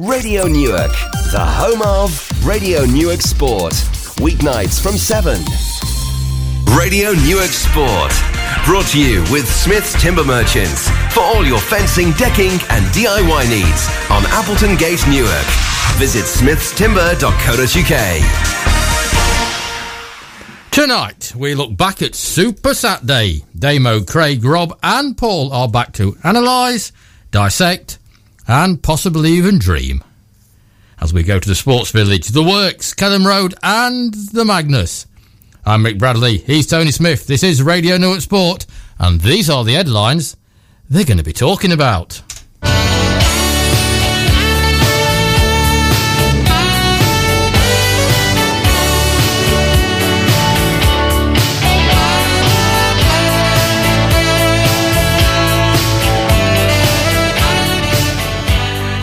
Radio Newark, the home of Radio Newark Sport. Weeknights from 7. Radio Newark Sport. Brought to you with Smith's Timber Merchants for all your fencing, decking, and DIY needs on Appleton Gate, Newark. Visit smithstimber.co.uk. Tonight, we look back at Super Saturday. Damo, Craig, Rob, and Paul are back to analyse, dissect, and possibly even dream. As we go to the Sports Village, the Works, Kelham Road, and the Magnus. I'm Mick Bradley, he's Tony Smith, this is Radio Newark Sport, and these are the headlines they're going to be talking about.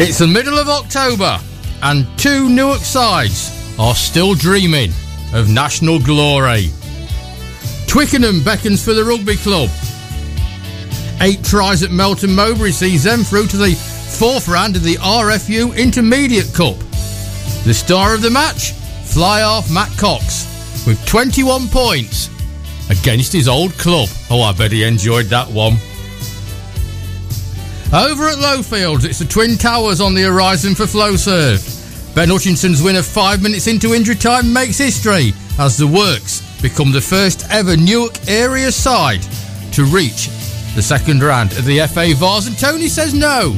It's the middle of October, and two Newark sides are still dreaming of national glory. Twickenham beckons for the rugby club. Eight tries at Melton Mowbray sees them through to the fourth round of the RFU Intermediate Cup. The star of the match, fly half Matt Cox, with 21 points against his old club. Oh, I bet he enjoyed that one. Over at Lowfields, it's the Twin Towers on the horizon for Flowserve. Ben Hutchinson's win of five minutes into injury time makes history as the Works become the first ever Newark area side to reach the second round of the FA Vase, and Tony says no.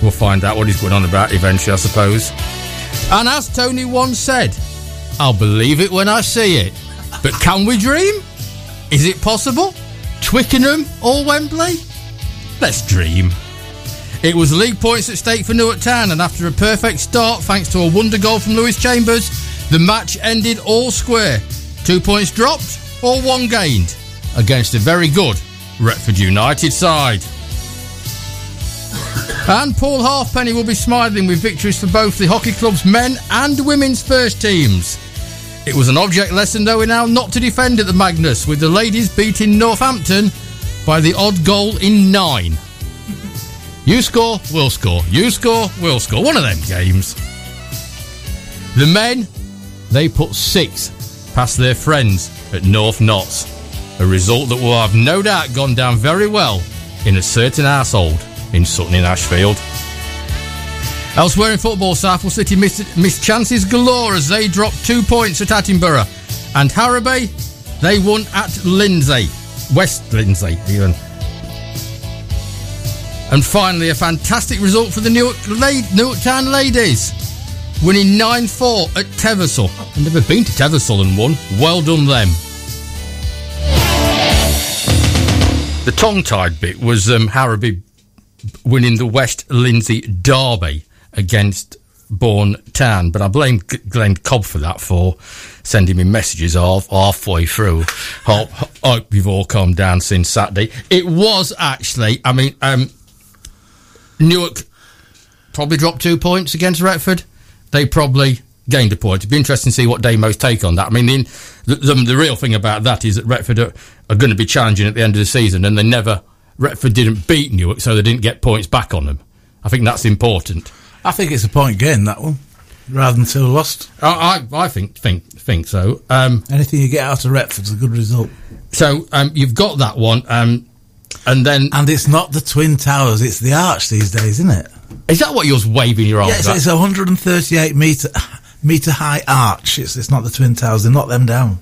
We'll find out what he's going on about eventually, I suppose. And as Tony once said, I'll believe it when I see it. But can we dream? Is it possible? Twickenham or Wembley? Let's dream. It was league points at stake for Newark Town, and after a perfect start, thanks to a wonder goal from Lewis Chambers, the match ended all square. Two points dropped or one gained against a very good Retford United side. And Paul Halfpenny will be smiling with victories for both the hockey club's men and women's first teams. It was an object lesson, though, in how not to defend at the Magnus, with the ladies beating Northampton by the odd goal in nine. You score, we'll score. You score, we'll score. One of them games. The men, they put six past their friends at North Notts. A result that will have no doubt gone down very well in a certain household in Sutton in Ashfield. Elsewhere in football, Southwell City missed, missed chances galore as they dropped two points at Attenborough. And Harrowby, they won at Lindsay. West Lindsay, even. And finally, a fantastic result for the Newark, La- Newark Town ladies, winning 9 4 at Teversal. I've never been to Teversal and won. Well done, them. The tongue tied bit was um, Harrowby winning the West Lindsay Derby against Bourne Town. but I blame Glenn Cobb for that for sending me messages half halfway through. hope, hope you've all calmed down since Saturday. It was actually, I mean, um, Newark probably dropped two points against Retford. They probably gained a point. It'd be interesting to see what Damo's take on that. I mean, the, the, the real thing about that is that Retford are, are going to be challenging at the end of the season, and they never Retford didn't beat Newark, so they didn't get points back on them. I think that's important. I think it's a point gain that one, rather than two lost. I, I, I think think think so. Um, Anything you get out of Retford's a good result. so um, you've got that one, um, and then And it's not the Twin Towers, it's the arch these days, isn't it? is that what you're waving your arms Yes, at? it's a 138 metre metre high arch. It's, it's not the Twin Towers, they knocked them down.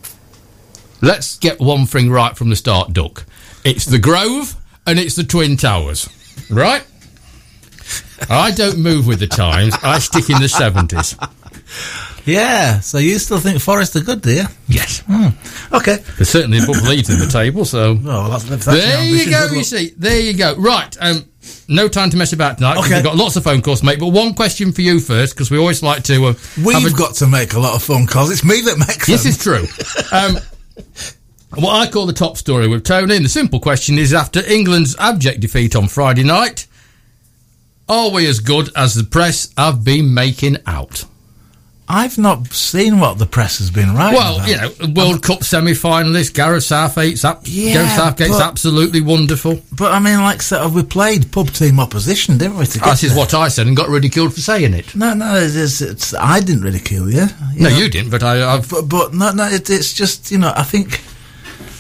Let's get one thing right from the start, Duck. It's the Grove and it's the Twin Towers, right? I don't move with the times. I stick in the seventies. Yeah, so you still think Forest are good, do you? Yes, Okay. they're certainly above Leeds in the table. So Well, that's, that's there you go. You see, there you go. Right. Um, no time to mess about tonight. Okay. We've got lots of phone calls, mate. But one question for you first, because we always like to. Uh, We've a- got to make a lot of phone calls. It's me that makes This them. is true. Um, what I call the top story with Tony, and the simple question is after England's abject defeat on Friday night, are we as good as the press have been making out? I've not seen what the press has been writing. Well, about. you know, World Cup semi-finalist Gareth Southgate's, up, Yeah, Gareth Southgate's but- absolutely wonderful. But I mean, like, of, we played pub team opposition, didn't we? This is what I said and got ridiculed for saying it. No, no, it's, it's, it's I didn't ridicule you. No, know. you didn't, but I, I've But, but no, no, it, it's just you know, I think,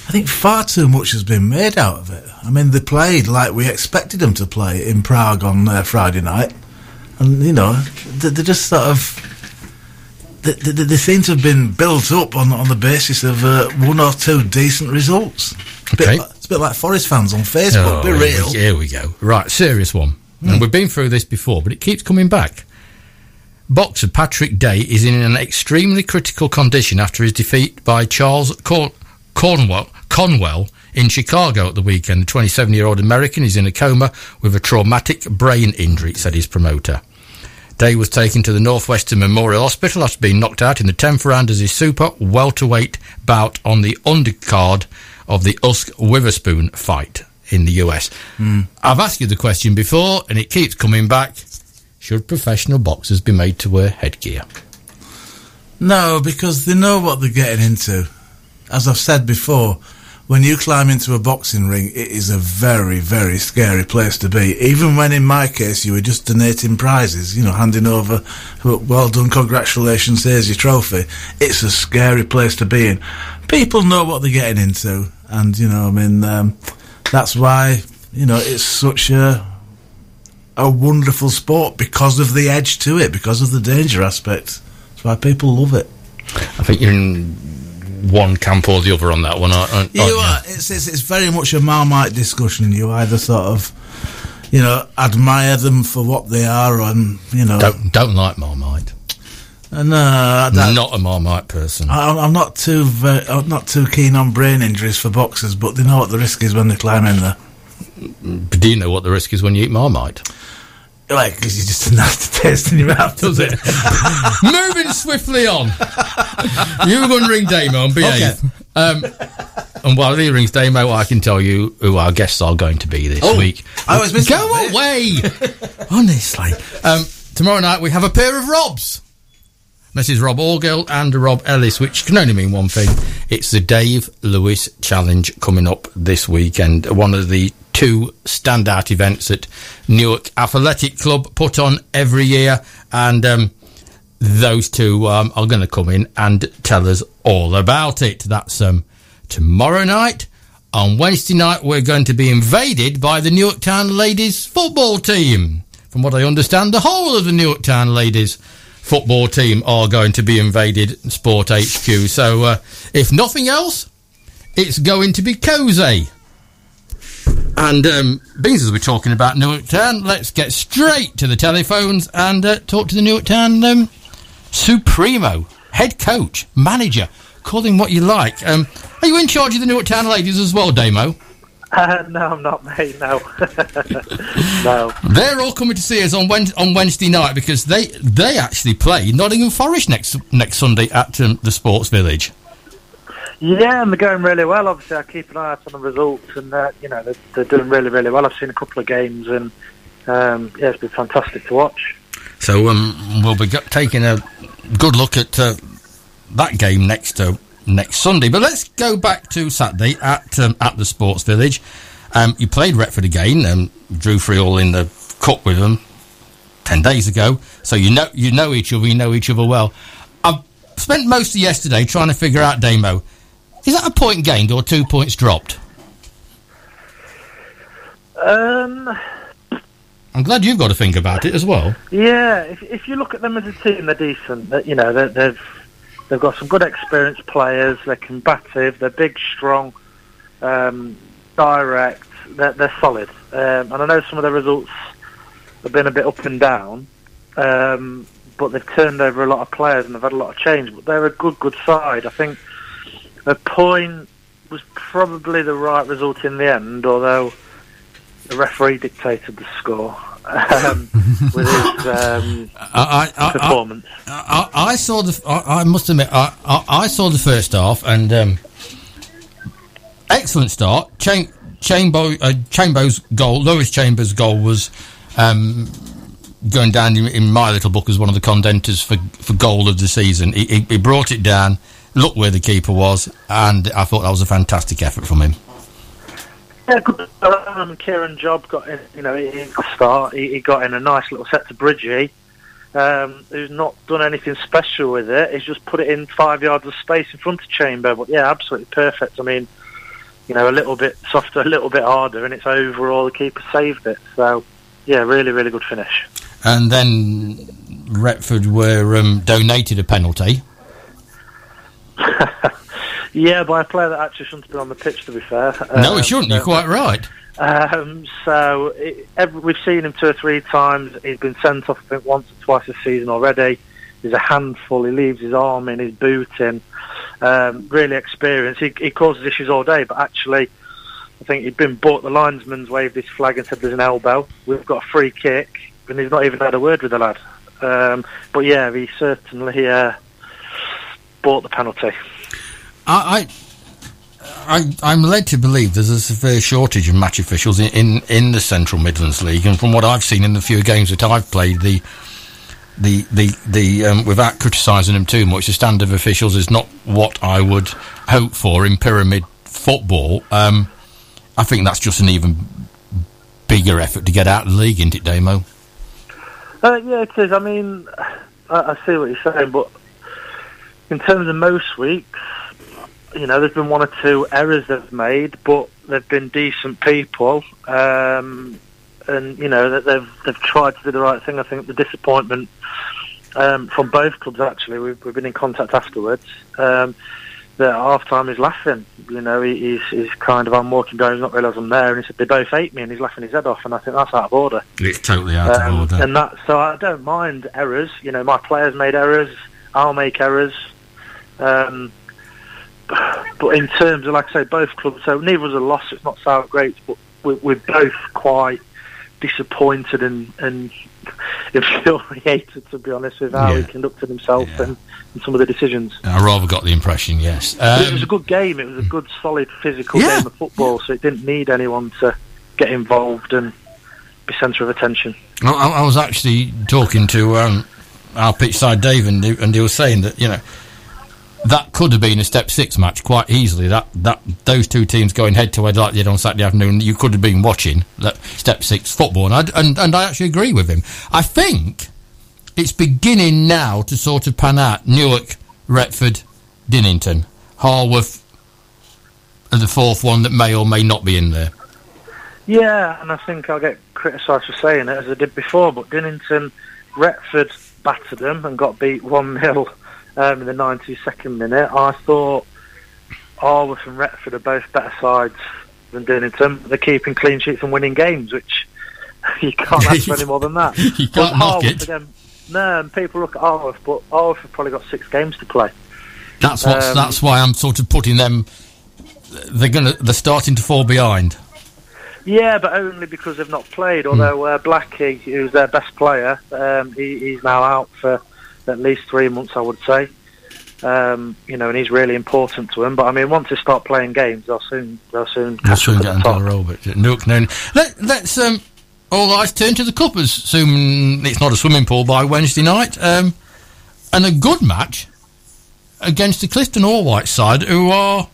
I think far too much has been made out of it. I mean, they played like we expected them to play in Prague on uh, Friday night, and you know, they, they just sort of. They, they, they seem to have been built up on on the basis of uh, one or two decent results. It's a bit Okay. like- it's a bit like Forest fans on Facebook. Oh, be here we- real. Here we go. Right, serious one. And we've been through this before, but it keeps coming back. Boxer Patrick Day is in an extremely critical condition after his defeat by Charles Cor- Cornwell, Conwell in Chicago at the weekend. The 27 year old American is in a coma with a traumatic brain injury, said his promoter. Day was taken to the Northwestern Memorial Hospital after being knocked out in the 10th round as his super welterweight bout on the undercard of the Usyk Witherspoon fight in the US. Hmm. I've asked you the question before and it keeps coming back. Should professional boxers be made to wear headgear? No, because they know what they're getting into. As I've said before, when you climb into a boxing ring, it is a very, very scary place to be. Even when, in my case, you were just donating prizes, you know, handing over, well done, congratulations, here's your trophy. It's a scary place to be in. People know what they're getting into, and, you know, I mean, um, that's why, you know, it's such a, a wonderful sport because of the edge to it, because of the danger aspect. That's why people love it. I think you're in one camp or the other on that one, aren't, aren't You you? are. It's, it's it's very much a Marmite discussion. You either sort of, you know, admire them for what they are, and you know, Don't, don't like Marmite. and uh, don't- Not a Marmite person. I, I'm not too very, I'm not too keen on brain injuries for boxers, but they know what the risk is when they climb in there. But do you know what the risk is when you eat Marmite? Like, because it's just a nasty taste in your mouth, does it? Moving swiftly on. you were going to ring Damo and behave. Um, and while he rings Damo, I can tell you who our guests are going to be this Oh, week. I was missing Go away! Honestly. Um, tomorrow night we have a pair of Robs. Mrs. Rob Orgill and Rob Ellis, which can only mean one thing. It's the Dave Lewis Challenge coming up this weekend. One of the two standout events that Newark Athletic Club put on every year. And um, those two um, are going to come in and tell us all about it. That's um, tomorrow night. On Wednesday night, we're going to be invaded by the Newark Town ladies football team. From what I understand, the whole of the Newark Town ladies football team are going to be invaded Sport HQ. So, uh, if nothing else, it's going to be cozy. And um, being as we're talking about Newark Town, let's get straight to the telephones and uh, talk to the Newark Town um, Supremo, head coach, manager, call him what you like. Um, are you in charge of the Newark Town ladies as well, Damo? Uh, no, I'm not, mate. No, no. They're all coming to see us on Wed- on Wednesday night because they they actually play Nottingham Forest next next Sunday at um, the Sports Village. Yeah, and they're going really well. Obviously, I keep an eye out on the results, and uh, you know they're, they're doing really, really well. I've seen a couple of games, and um, yeah, it's been fantastic to watch. So um, we'll be taking a good look at uh, that game next uh, next Sunday. But let's go back to Saturday at um, at the Sports Village. Um, you played Retford again, and drew three all in the cup with them ten days ago. So you know you know each other, you know each other well. I've spent most of yesterday trying to figure out Damo. Is that a point gained or two points dropped? Um, I'm glad you've got to think about it as well. yeah, if, if you look at them as a team, they're decent. That you know they're, they've they've got some good experienced players. They're combative. They're big, strong, um, direct. They're, they're solid. Um, and I know some of the results have been a bit up and down. Um, but they've turned over a lot of players and they've had a lot of change. But they're a good, good side. I think a point was probably the right result in the end, although the referee dictated the score um, with his um, I, I, I, I, performance. I, I saw the. I, I must admit, I, I, I saw the first half and um, excellent start. Chambo, uh, Chambo's goal, Lewis Chambers' goal was um, going down in, in, my little book as one of the contenders for for goal of the season. He, he, he brought it down, looked where the keeper was, and I thought that was a fantastic effort from him. Yeah, good. Um, Kieran Job got in, you know, he, he start. He, he, got in a nice little set to Bridgie, um, who's not done anything special with it. He's just put it in five yards of space in front of Chamber. But yeah, absolutely perfect. I mean, you know, a little bit softer, a little bit harder, and it's overall the keeper saved it. So yeah, really, really good finish. And then Retford were um, donated a penalty. Yeah, by a player that actually shouldn't be on the pitch. To be fair, no, um, he shouldn't. You're quite right. Um, so it, every, we've seen him two or three times. He's been sent off, I think, once or twice this season already. He's a handful. He leaves his arm in, his boot in. Um, really experienced. He, he, causes issues all day, but actually, I think he'd been bought. The linesman's waved his flag and said there's an elbow. We've got a free kick, and he's not even had a word with the lad. Um, but yeah, he certainly uh, bought the penalty. I, I, I'm led to believe there's a severe shortage of match officials in, in, in, the Central Midlands League, and from what I've seen in the few games that I've played, the the the the um, without criticising them too much, the standard of officials is not what I would hope for in pyramid football. Um, I think that's just an even bigger effort to get out of the league, isn't it, Damo? Uh, yeah, it is. I mean, I, I see what you're saying, but in terms of most weeks, you know, there's been one or two errors they've made, but they've been decent people, um, and you know that they've they've tried to do the right thing. I think the disappointment um, from both clubs actually, we've, we've been in contact afterwards. Um, that half time is laughing. You know, he, he's, he's kind of I'm walking down, he's not realised I'm there, and he said they both hate me, and he's laughing his head off, and I think that's out of order. It's totally out um, of order. And that, so I don't mind errors. You know, my players made errors. I'll make errors. Um, but in terms of, like I say, both clubs, so neither was a loss. It's not sour grapes, but we're, we're both quite disappointed and, and infuriated, to be honest, with how yeah. he conducted himself yeah. and, and, some of the decisions. I rather got the impression, yes. Um, it was a good game. It was a good, solid, physical yeah. game of football, so it didn't need anyone to get involved and be centre of attention. I, I was actually talking to um, our pitch side Dave, and, and he was saying that, you know, that could have been a step six match quite easily. That that those two teams going head to head like they did on Saturday afternoon, you could have been watching that step six football, and I, and, and I actually agree with him. I think it's beginning now to sort of pan out. Newark, Retford, Dinnington, Harworth, and the fourth one that may or may not be in there. Yeah, and I think I'll get criticised for saying it as I did before, but Dinnington, Retford battered them and got beat one 0 um, in the 92nd minute. I thought Harworth and Retford are both better sides than Dinnington. They're keeping clean sheets and winning games, which you can't ask for any more than that. you can't knock it. Again, no, and people look at Harworth, but Harworth have probably got six games to play. That's what. Um, that's why I'm sort of putting them. They're gonna. They're starting to fall behind. Yeah, but only because they've not played. Hmm. Although uh, Blackie, who's their best player, um, he, he's now out for at least three months, I would say. Um, you know, and he's really important to him. But I mean, once they start playing games, they'll soon they'll soon they'll soon get into the roll. But Nook, no, let, let's um, all eyes turn to the cup soon it's not a swimming pool by Wednesday night, um, and a good match against the Clifton All White side, who are.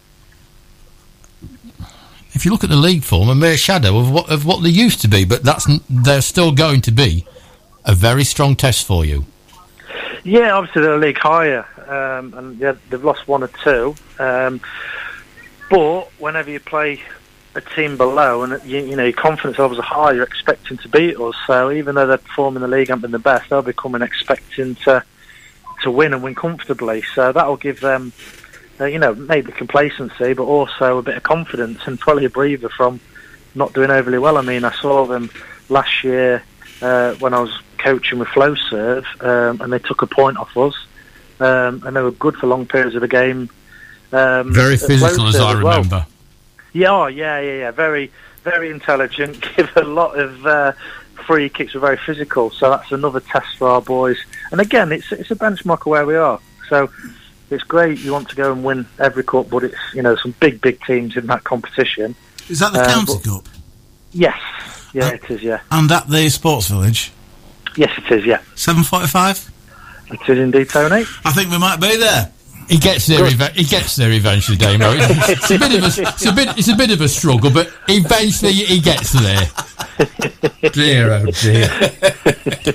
If you look at the league form, a mere shadow of what of what they used to be, but that's they're still going to be a very strong test for you. Yeah, obviously they're a league higher, um, and yeah, they've lost one or two. Um, but whenever you play a team below, and you, you, know your confidence levels are high, you're expecting to beat us. So even though they're performing in the league haven't been the best, they'll be coming expecting to to win and win comfortably. So that will give them, uh, you know, maybe complacency, but also a bit of confidence and probably a breather from not doing overly well. I mean, I saw them last year uh, when I was coaching with Flowserve, um, and they took a point off us, um, and they were good for long periods of the game. Um, very physical, as I remember. Well. Yeah, oh, yeah, yeah, yeah. Very, very intelligent. Give a lot of uh, free kicks. Were very physical. So that's another test for our boys. And again, it's it's a benchmark of where we are. So it's great. You want to go and win every cup, but it's you know some big, big teams in that competition. Is that the uh, county cup? Yes. Yeah, it is. Yeah. And at the sports village. Yes, it is. Yeah, 7.45? it is indeed, Tony. I think we might be there. He gets there. Ev- he gets there eventually, Damo. It's, it's a bit of a, it's a bit, it's a bit of a struggle, but eventually he gets there. dear, oh dear.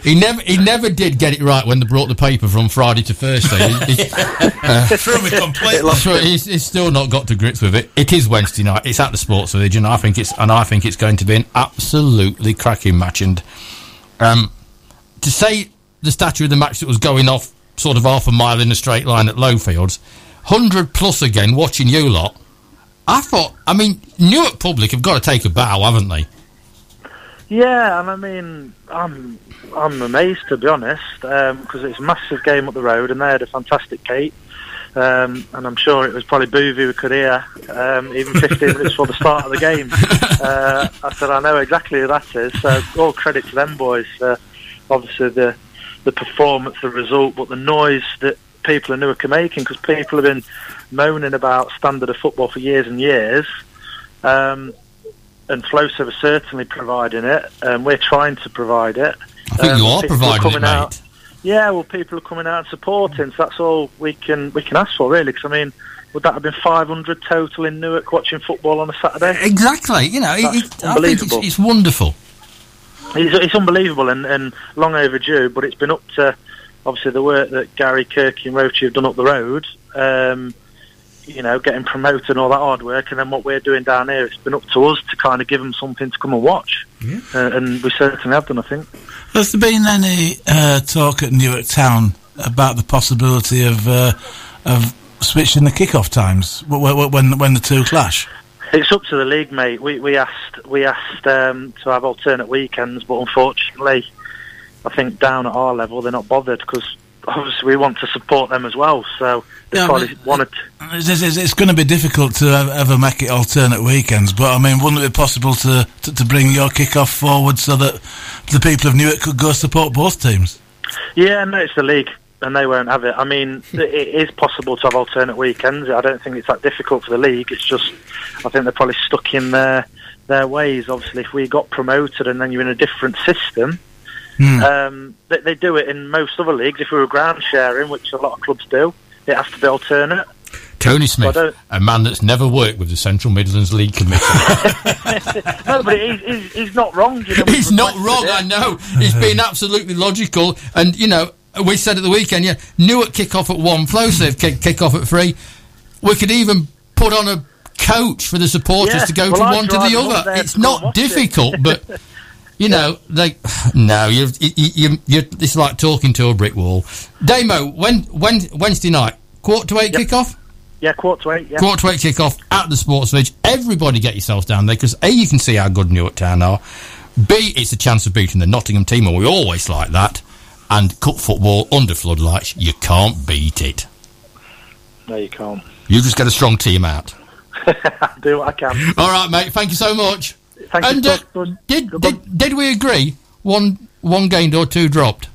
He never, he never did get it right when they brought the paper from Friday to Thursday. He- he- Threw me completely. so he's, he's still not got to grips with it. It is Wednesday night. It's at the Sports Village, and I think it's and I think it's going to be an absolutely cracking match. And um, to say the stature of the match that was going off sort of half a mile in a straight line at Lowfields, hundred plus again. Watching you lot, I thought. I mean, Newark public have got to take a bow, haven't they? Yeah, and I mean, I'm I'm amazed to be honest because it's a massive game up the road, and they had a fantastic gate. Um, and I'm sure it was probably Boovy we could hear um, even 15 minutes before the start of the game. Uh, I said, I know exactly who that is. So all credit to them boys. Uh, obviously the the performance, the result, but the noise that people in Newark are making because people have been moaning about standard of football for years and years. Um, and FlowServe are certainly providing it, and we're trying to provide it. I think Um, you are providing it, coming mate. out- Yeah, well, people are coming out and supporting, so that's all we can we can ask for, really. Because I mean, would that have been 500 total in Newark watching football on a Saturday? Exactly. You know, it, it, I think it's, it's wonderful. It's, it's unbelievable and, and long overdue, but it's been up to obviously the work that Gary Kirky and Roach have done up the road. Um, you know, getting promoted and all that hard work, and then what we're doing down here, it's been up to us to kind of give them something to come and watch, uh, and we certainly have done, I think. Has there been any uh, talk at Newark Town about the possibility of uh, of switching the kick-off times wh- wh- when when the two clash? It's up to the league, mate. We we asked we asked um, to have alternate weekends, but unfortunately, I think down at our level they're not bothered because obviously we want to support them as well. So they Yeah, probably but- wanted. It's, it's, it's going to be difficult to ever make it alternate weekends, but I mean, wouldn't it be possible to, to, to bring your kick-off forward so that the people of Newark could go support both teams? Yeah, no, it's the league, and they won't have it. I mean, it is possible to have alternate weekends. I don't think it's that difficult for the league. It's just, I think they're probably stuck in their their ways. Obviously, if we got promoted and then you're in a different system, Hmm. um, they, they do it in most other leagues. If we were ground sharing, which a lot of clubs do, it has to be alternate. Tony Smith, a man that's never worked with the Central Midlands League Committee. no, but he's, he's, he's not wrong. You know, He's not wrong, it. I know. He's been absolutely logical. And, you know, we said at the weekend, yeah, Newark kick off at one, Flowserve kick, kick off at three. We could even put on a coach for the supporters Yeah, to go well, from I'd one to the other. It's to go and not watch it. difficult, but. You know, they no. You, you, you, it's like talking to a brick wall. Damo, when, when Wednesday night, quarter to eight Yep. kick off. Yeah, quarter to eight. Yeah. Quarter to eight kick off at the Sports Village. Everybody get yourselves down there because A, you can see how good Newark Town are. B, it's a chance of beating the Nottingham team, and we always like that. And cup football under floodlights, you can't beat it. No, you can't. You just get a strong team out. do what I can. All right, mate. Thank you so much. Thank and you. uh, Bud. Bud. did, Good did did we agree? One one gained or two dropped?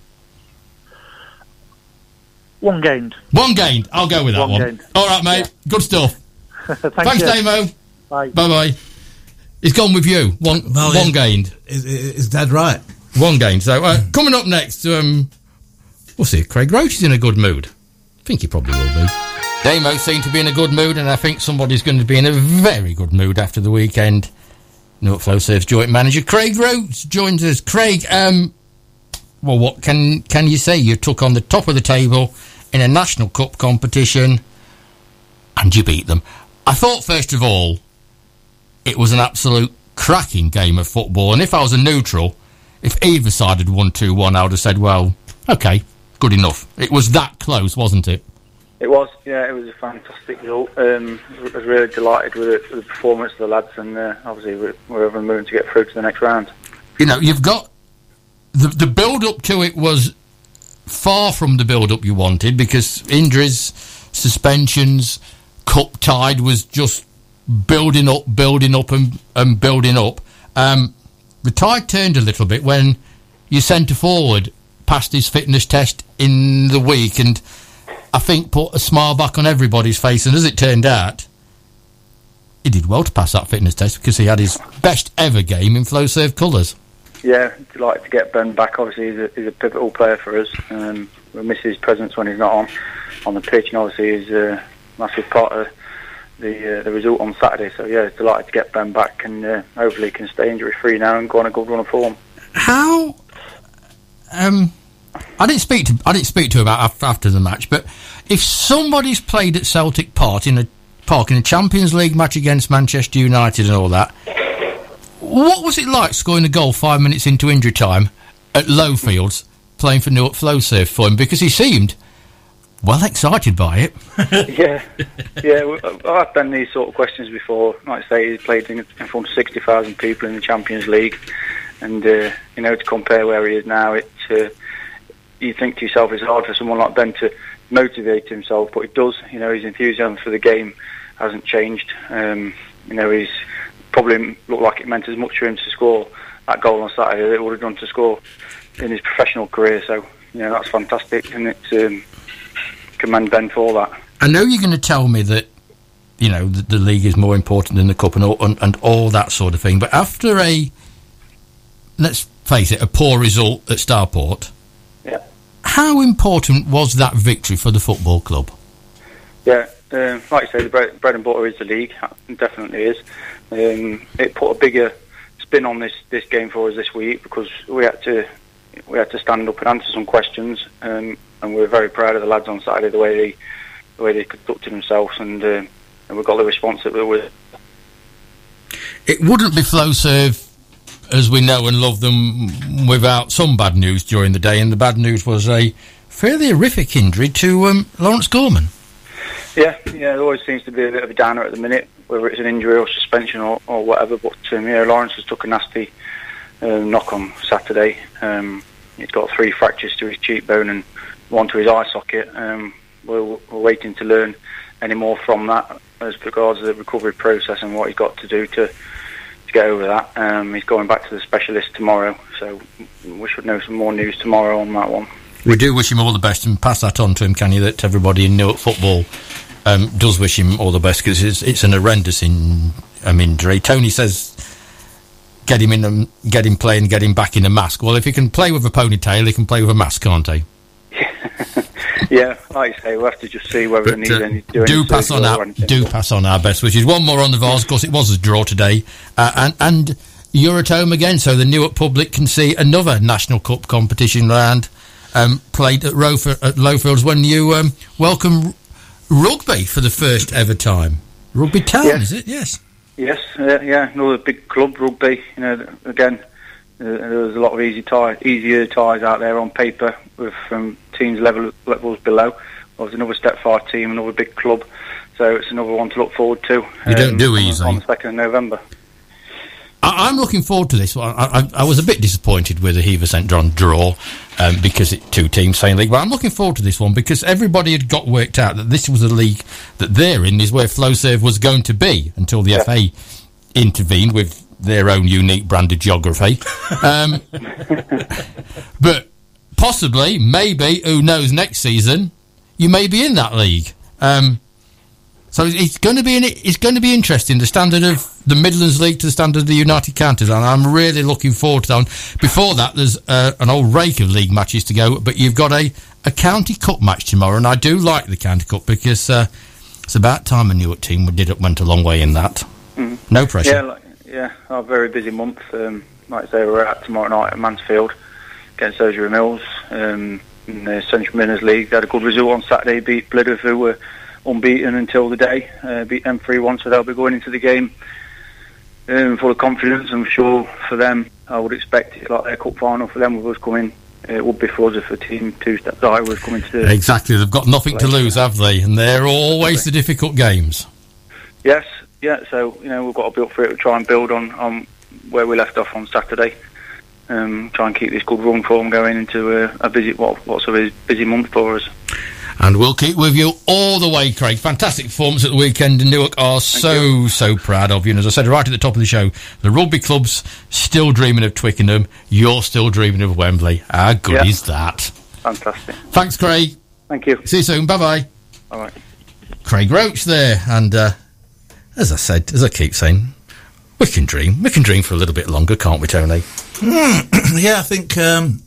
One gained. One gained. I'll go with that One one. gained. All right, mate. Good stuff. Thank Thanks, you. Damo. Bye. Bye bye. He's gone with you. One Well, one yeah. gained. Is, is dead right? One game. So uh, coming up next, um, we'll see. Craig Roach is in a good mood. I think he probably will be. Damo seemed to be in a good mood, and I think somebody's going to be in a very good mood after the weekend. Newark Flowserve's joint manager Craig Roach joins us. Craig, um, well, what can can you say? You took on the top of the table in a national cup competition, and you beat them. I thought first of all, it was an absolute cracking game of football, and if I was a neutral, if either side had won 2 1, I would have said, well, okay, good enough. It was that close, wasn't it? It was, yeah, it was a fantastic result. Um, I was really delighted with, it, with the performance of the lads, and uh, obviously we're, we're over the moon to get through to the next round. You know, you've got. The, the build up to it was far from the build up you wanted because injuries, suspensions, cup tide was just building up, building up, and, and building up. Um, the tide turned a little bit when your centre forward passed his fitness test in the week and I think put a smile back on everybody's face. And as it turned out, he did well to pass that fitness test because he had his best ever game in Flowserve colours. yeah, delighted to get Ben back. Obviously, he's a, he's a pivotal player for us. Um, we miss his presence when he's not on on the pitch, and obviously he's a massive part of the uh, the result on Saturday. So yeah, delighted to get Ben back, and uh, hopefully can stay injury free now and go on a good run of form. How? Um, I didn't speak to I didn't speak to him about after the match, but if somebody's played at Celtic Park in a Park in a Champions League match against Manchester United and all that, what was it like scoring a goal five minutes into injury time at Lowfields, playing for Newark Flowserve for him? Because he seemed well excited by it. yeah, yeah. I've done these sort of questions before. Like I say, he's played in, in front of sixty thousand people in the Champions League, and uh, you know to compare where he is now, it uh, you think to yourself it's hard for someone like Ben to motivate himself, but it does. You know, his enthusiasm for the game hasn't changed. Um, you know, he's probably looked like it meant as much for him to score that goal on Saturday as it would have done to score in his professional career. So, you know, that's fantastic, and it's um, commend Ben for that. I know you're going to tell me that you know the, the league is more important than the cup and all, and, and all that sort of thing, but after a let's face it, a poor result at Starport. Yeah. How important was that victory for the football club? Yeah, um, like I say, the bread, bread, and butter is the league. It definitely is. Um, it put a bigger spin on this, this game for us this week because we had to we had to stand up and answer some questions, um, and we were very proud of the lads on Saturday the way they the way they conducted themselves, and uh, and we got the response that we were. It wouldn't be flow Flowserve as we know and love them without some bad news during the day, and the bad news was a fairly horrific injury to um, Lawrence Gorman. Yeah, yeah, it always seems to be a bit of a downer at the minute, whether it's an injury or suspension or, or whatever. But um, yeah, Lawrence has took a nasty uh, knock on Saturday. Um, he's got three fractures to his cheekbone and one to his eye socket. Um, we're, we're, waiting to learn any more from that as regards to the recovery process and what he's got to do to to get over that. Um, he's going back to the specialist tomorrow, so we should know some more news tomorrow on that one. We do wish him all the best and pass that on to him, can you? That everybody in Newark football um, does wish him all the best because it's, it's an horrendous in, um, injury. Tony says get him in, get him playing, get him back in a mask. Well, if he can play with a ponytail, he can play with a mask, can't he? yeah, like I say, we'll have to just see whether But, needs uh, any do, do pass on our do pass on our best wishes. One more on the Vase, of course. It was a draw today, uh, and and you're at home again, so the Newark public can see another National Cup competition round um, played at, at Lowfields when you um, welcome rugby for the first ever time. Rugby Town, Yeah. is it? Yes. Yes, uh, yeah, another big club rugby. You know, again, there was a lot of easy tie, easier ties out there on paper with um, teams level levels below. There was another Step Five team, another big club. So it's another one to look forward to. You don't do easy. on the second of November. I, I'm looking forward to this. I, I, I was a bit disappointed with the Hever St John draw um, because it two teams same league, but I'm looking forward to this one because everybody had got worked out that this was a league that they're in is where Flowserve was going to be until the FA intervened with their own unique brand of geography. Um, but possibly, maybe, who knows, next season you may be in that league. Um, so it's- it's going to be an, it's going to be interesting. The standard of the Midlands League to the standard of the United Counties, and I'm really looking forward to that. one. Before that, there's uh, an old rake of league matches to go, but you've got a, a county cup match tomorrow, and I do like the county cup because uh, it's about time a Newark team did it went a long way in that. Mhm. No pressure. Yeah, like, yeah, a very busy month. Um, like I say, we're out tomorrow night at Mansfield against Osier Mills um, in the Central Miners League. They had a good result on Saturday, beat Blythe, who were unbeaten until the day, uh, beat them 3 1, so they'll be going into the game um, full of confidence. I'm sure for them, I would expect it like their cup final for them with us coming. uh, It would be for us if a team two steps higher was coming to the. Exactly. They've got nothing to lose, have they? And they're always the difficult games. Yes, yeah. So you know we've got to build for it. We try and build on, on where we left off on Saturday. Um, try and keep this good run form going into a, a busy what, what's a busy- month for us. And we'll keep with you all the way, Craig. Fantastic performance at the weekend, in Newark are so, so proud of you. And as I said right at the top of the show, the rugby club's still dreaming of Twickenham. You're still dreaming of Wembley. How good Yeah. is that? Fantastic. Thanks, Craig. Thank you. See you soon. Bye bye. All right. Craig Roach there. And uh, as I said, as I keep saying, we can dream. We can dream for a little bit longer, can't we, Tony? Hmm, yeah, I think um,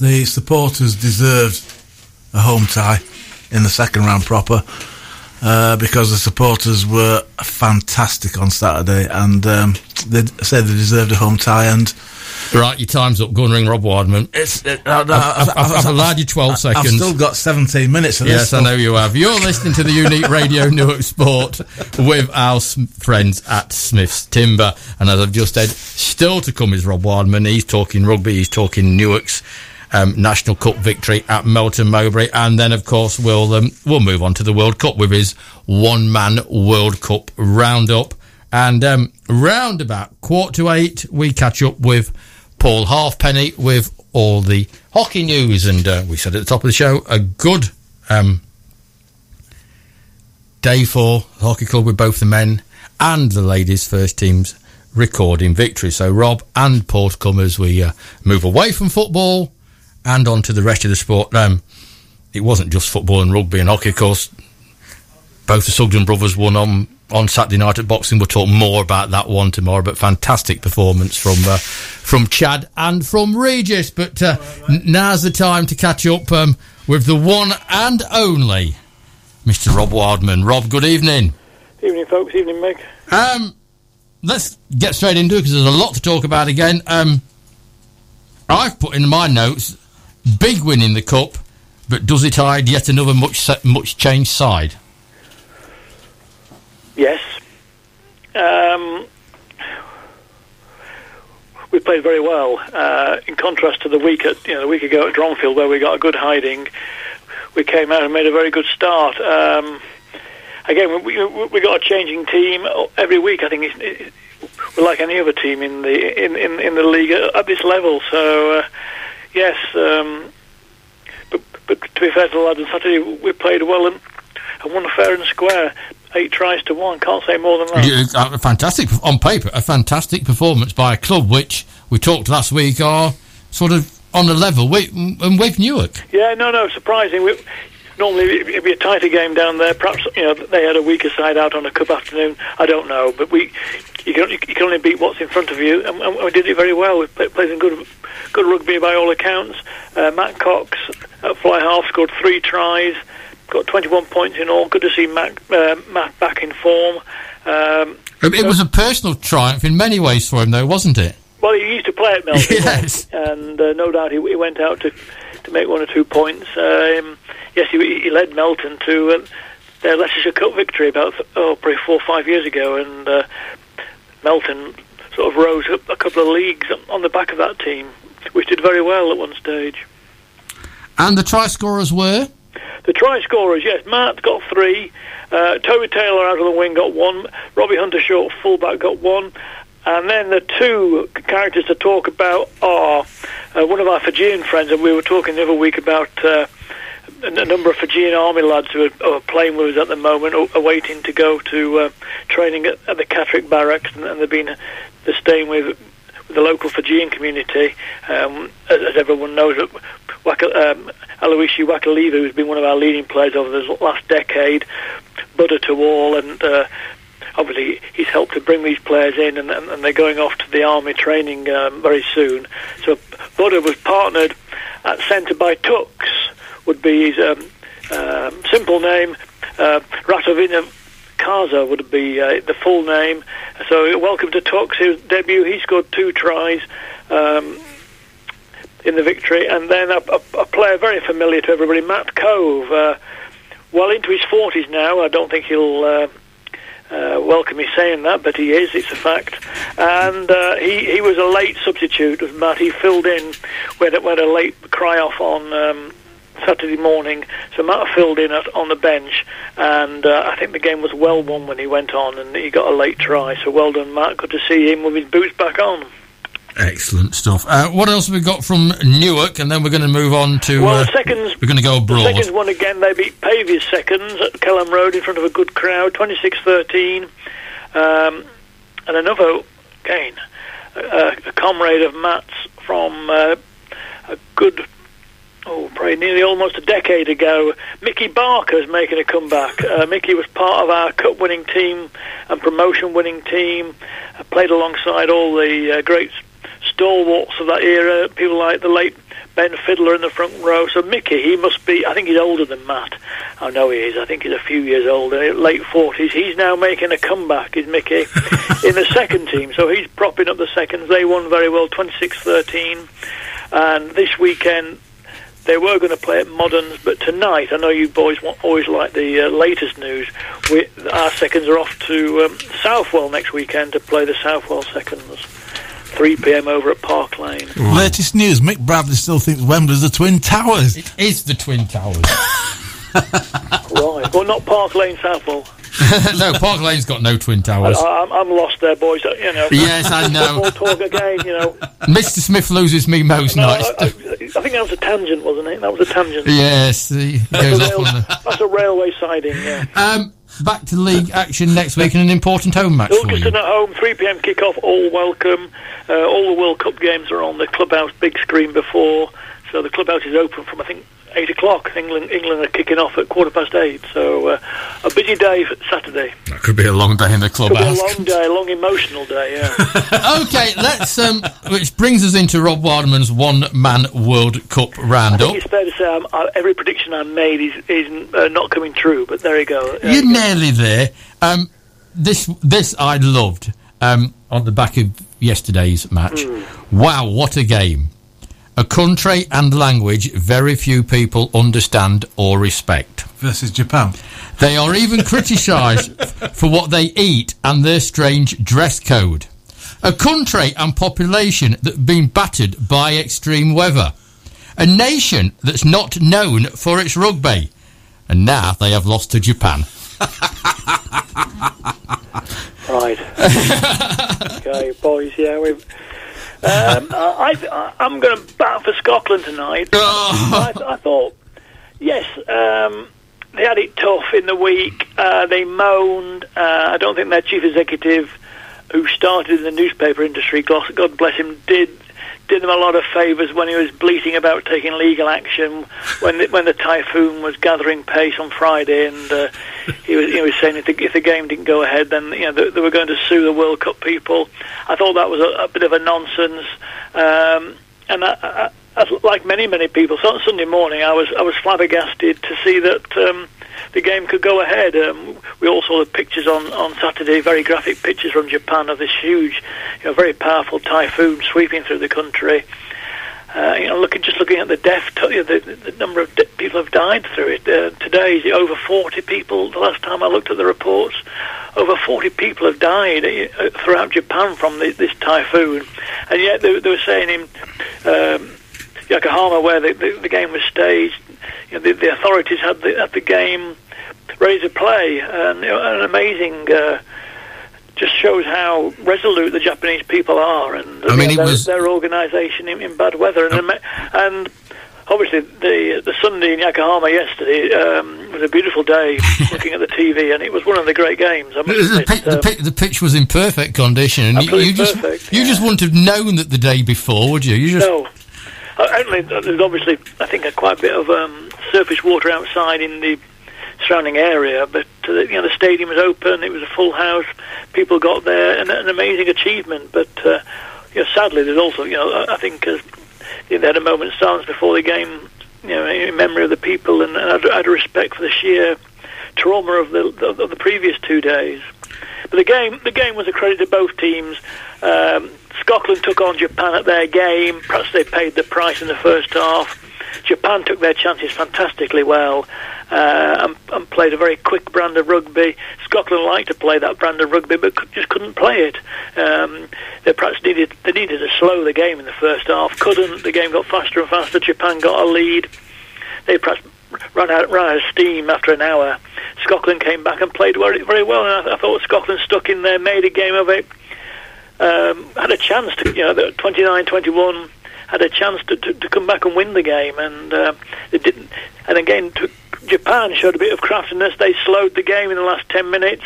the supporters deserved a home tie in the second round proper uh, because the supporters were fantastic on Saturday and um, they said they deserved a home tie and Right, your time's up. Go and ring Rob Wardman. it's uh, I've, I've, I've, I've allowed you 12 I've seconds. still got 17 minutes of Yes, I know you have. You're listening to the Unique Radio Newark Sport with our friends at Smith's Timber. And as I've just said, still to come is Rob Wardman. He's talking rugby, he's talking Newark's um, National Cup victory at Melton Mowbray. And then, of course, we'll, um, we'll move on to the World Cup with his one man World Cup roundup. And um, round about quarter to eight, we catch up with Paul Halfpenny with all the hockey news. And uh, we said at the top of the show, a good um, day for the hockey club with both the men and the ladies' first teams recording victory. So, Rob and Paul come as we uh, move away from football and on to the rest of the sport. Um, it wasn't just football and rugby and hockey, of course. Both the Sugden brothers won on on Saturday night at boxing. We'll talk more about that one tomorrow. But fantastic performance from uh, from Chad and from Regis. But uh, n- now's the time to catch up um, with the one and only Mr. Rob Wardman. Rob, good evening. Evening, folks. Evening, Meg. Um, let's get straight into it because there's a lot to talk about again. Um, I've put in my notes big win in the cup, but does it hide yet another much much changed side? Yes. Um, we played very well. Uh, in contrast to the week at you know the week ago at Dronfield, where we got a good hiding, we came out and made a very good start. Um, again, we, we, got a changing team every week. I think it's, it, we're like any other team in the in, in, in the league at, at this level. So uh, yes, um, but but to be fair to the lads on Saturday, we played well and, and won fair and square. Eight tries to one. Can't say more than that. Yeah, uh, fantastic on paper, a fantastic performance by a club which we talked last week are sort of on the level with, and with Newark. Yeah, no, no, surprising. We, normally it'd be a tighter game down there. Perhaps you know they had a weaker side out on a cup afternoon. I don't know, but we you can you can only beat what's in front of you, and, and we did it very well. We played, played some good good rugby by all accounts. Uh, Matt Cox at fly half scored three tries, got 21 points in all. Good to see Matt uh, Matt back in form. Um, It was a personal triumph in many ways for him, though, wasn't it? well, he used to play at Melton, Yes. and uh, no doubt he, he went out to to make one or two points. Um, yes, he, he led Melton to uh, their Leicestershire Cup victory about oh, probably four or five years ago, and uh, Melton sort of rose up a couple of leagues on the back of that team, which did very well at one stage. And the try scorers were The try scorers, yes, Matt got three, uh, Toby Taylor out of the wing got one, Robbie Hunter Short fullback got one, and then the two characters to talk about are uh, one of our Fijian friends, and we were talking the other week about uh, a, number of Fijian army lads who are, are playing with us at the moment, a- awaiting to go to uh, training at, at the Catterick barracks, and, and they've been they're staying with, with the local Fijian community. Um, as, as everyone knows, Waka, um, Aloisi Wakaliva, who's been one of our leading players over the last decade, Buddha to all, and uh, obviously he's helped to bring these players in, and, and, and they're going off to the army training um, very soon. So Buddha was partnered at centre by Tux, would be his um, um, simple name. Uh, Ratovina Kaza would be uh, the full name. So welcome to Tux, his debut. He scored two tries. Um, in the victory, and then a, a, a player very familiar to everybody, Matt Cove, uh, well into his 40s now. I don't think he'll uh, uh, welcome me saying that, but he is. It's a fact. And uh, he he was a late substitute of Matt. He filled in when when a late cry off on. Um, Saturday morning, so Matt filled in at, on the bench, and uh, I think the game was well won when he went on, and he got a late try. So well done, Matt. Good to see him with his boots back on. excellent stuff. Uh, what else have we got from Newark? And then we're going to move on to. Well, uh, seconds we're going to go The abroad. seconds won again. They beat Paviors' seconds at Kelham Road in front of a good crowd, 26-13. Um, and another, again, a, a comrade of Matt's from uh, a good, oh, probably nearly almost a decade ago. Mickey Barker is making a comeback. Uh, Mickey was part of our cup-winning team and promotion-winning team. Uh, played alongside all the uh, great stalwarts of that era, people like the late Ben Fiddler in the front row. So Mickey, he must be, I think he's older than Matt. I know he is. I think he's a few years older, late 40s. He's now making a comeback, is Mickey, in the second team. So he's propping up the seconds. They won very well, 26-13. And this weekend, they were going to play at Moderns, but tonight, I know you boys want, always like the uh, latest news. We, our seconds are off to um, Southwell next weekend to play the Southwell seconds. 3 p.m. over at Park Lane. Latest news: Mick Bradley still thinks Wembley's the Twin Towers. It is the Twin Towers. right, well, not Park Lane, Southwell. no, Park Lane's got no Twin Towers. I, am I'm lost there, boys. You know. Yes, I know. Football talk again, you know. Mr. Smith loses me most No, nights. I, I, I think that was a tangent, wasn't it? That was a tangent. yes, That's a, rail, that's a railway siding, yeah. Um, back to league action next week and an important home match. Ilkeston at home, 3 p.m. kick-off, all welcome. Uh, all the World Cup games are on the clubhouse big screen before, so the clubhouse is open from, I think, 8 o'clock. England England are kicking off at quarter past 8, so uh, a busy day for Saturday. That could be a long day in the Could be a long day, a long emotional day, yeah. okay, let's. Um, which brings us into Rob Wardman's one-man World Cup I roundup. think it's fair to say um, uh, every prediction I made is, is uh, not coming true, but there you go. There You're you go. nearly there. Um, this this I loved um, on the back of yesterday's match. Wow, what a game! A country and language very few people understand or respect. Versus Japan. They are even criticised for what they eat and their strange dress code. A country and population that have been battered by extreme weather. A nation that's not known for its rugby. And now they have lost to Japan. Right. okay, boys. Yeah, we've. Um, I, I, I'm going to bat for Scotland tonight. I, I thought, yes, um, they had it tough in the week. Uh, they moaned. Uh, I don't think their chief executive, who started in the newspaper industry, God bless him, did did them a lot of favours when he was bleating about taking legal action when the, when the typhoon was gathering pace on Friday, and uh, he was he was saying if the, if the game didn't go ahead, then you know they, they were going to sue the World Cup people. I thought that was a, a bit of a nonsense, um, and I, I, I, like many many people, so on Sunday morning I was I was flabbergasted to see that. Um, the game could go ahead. Um, we all saw the pictures on, on Saturday, very graphic pictures from Japan of this huge, you know, very powerful typhoon sweeping through the country. Uh, you know, looking just looking at the death, t- the, the number of de- people have died through it. Uh, today is it over 40 people. The last time I looked at the reports, over 40 people have died uh, throughout Japan from the, this typhoon, and yet they, they were saying in um, Yokohama, where the, the, the game was staged, you know, the, the authorities had the, had the game ready to play, and an amazing. Uh, just shows how resolute the Japanese people are, and I mean, you know, it their, was- their organisation in, in bad weather, and, ama- and obviously the the Sunday in Yokohama yesterday um, was a beautiful day. looking at the TV, and it was one of the great games. The, admit, pi- the, um, the pitch was in perfect condition, and you, Absolutely you just perfect, you yeah. just wouldn't have known that the day before, would you? You just No. Uh, only there's obviously, I think, a quite a bit of um, surface water outside in the surrounding area, but uh, you know the stadium was open. It was a full house. People got there, and an amazing achievement. But uh, you know, sadly, there's also, you know, I think uh, they had a moment's silence before the game, you know, in memory of the people, and, and I'd, I'd respect for the sheer trauma of the of the previous two days. But the game, the game was a credit to both teams. Um, Scotland took on Japan at their game. Perhaps they paid the price in the first half. Japan took their chances fantastically well and, and played a very quick brand of rugby. Scotland liked to play that brand of rugby, but could, just couldn't play it. Um, they perhaps needed they needed to slow the game in the first half. Couldn't. The game got faster and faster. Japan got a lead. They perhaps ran out, ran out of steam after an hour. Scotland came back and played very, very well, and I, I thought Scotland stuck in there, made a game of it, um, had a chance to, you know, 29-21, had a chance to, to, to come back and win the game, and uh, it didn't. And again, to, Japan showed a bit of craftiness. They slowed the game in the last 10 minutes.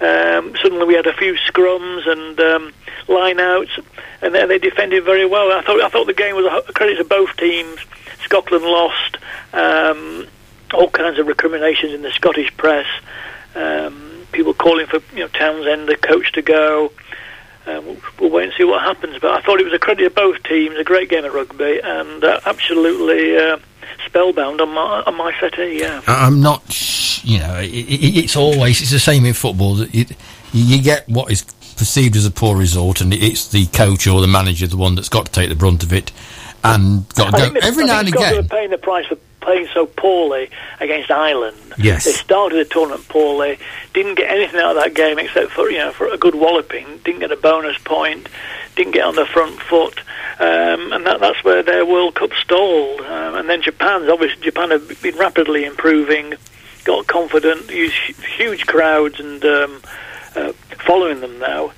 Um, suddenly we had a few scrums and um, line-outs, and then they defended very well. I thought I thought the game was a credit to both teams. Scotland lost. Um, all kinds of recriminations in the Scottish press. Um, people calling for you know Townsend, the coach, to go. we'll, we'll wait and see what happens. But I thought it was a credit to both teams, a great game of rugby, and uh, absolutely uh, spellbound on my on my settee. Eh, yeah, I- I'm not, sh- you know, it, it, it's always, it's the same in football. that You, you get what is perceived as a poor result, and it's the coach or the manager, the one that's got to take the brunt of it, and got to go every now and again. paying the price for playing so poorly against Ireland. Yes. They started the tournament poorly, didn't get anything out of that game except for you know for a good walloping, didn't get a bonus point, didn't get on the front foot, um, and that, that's where their World Cup stalled. Um, and then Japan's obviously Japan have been rapidly improving, got confident, used huge crowds and um, uh, following them now.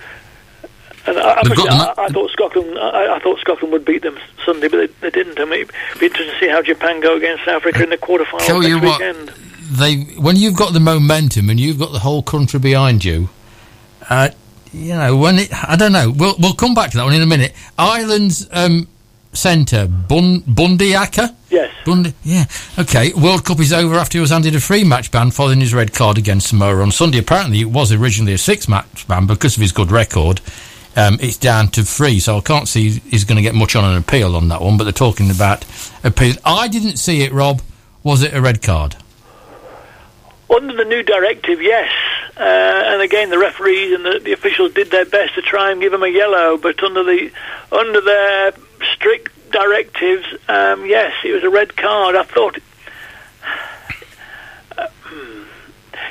And I, I, got I, I thought Scotland. I, I thought Scotland would beat them Sunday, but they, they didn't. I mean, it'd be interesting to see how Japan go against South Africa in the quarterfinals Tell next you what, weekend. they when you've got the momentum and you've got the whole country behind you, uh, you know when it. I don't know. We'll we'll come back to that one in a minute. Ireland's um, centre Bun, Bundee Aki. Yes. Bundee, yeah. Okay. World Cup is over after he was handed a free match ban following his red card against Samoa on Sunday. Apparently, it was originally a six match ban because of his good record. Um, it's down to three, so I can't see he's going to get much on an appeal on that one. But they're talking about appeal. I didn't see it, Rob. Was it a red card? Under the new directive, yes. Uh, and again, the referees and the, the officials did their best to try and give him a yellow, but under the under their strict directives, um, yes, it was a red card. I thought. Uh, hmm.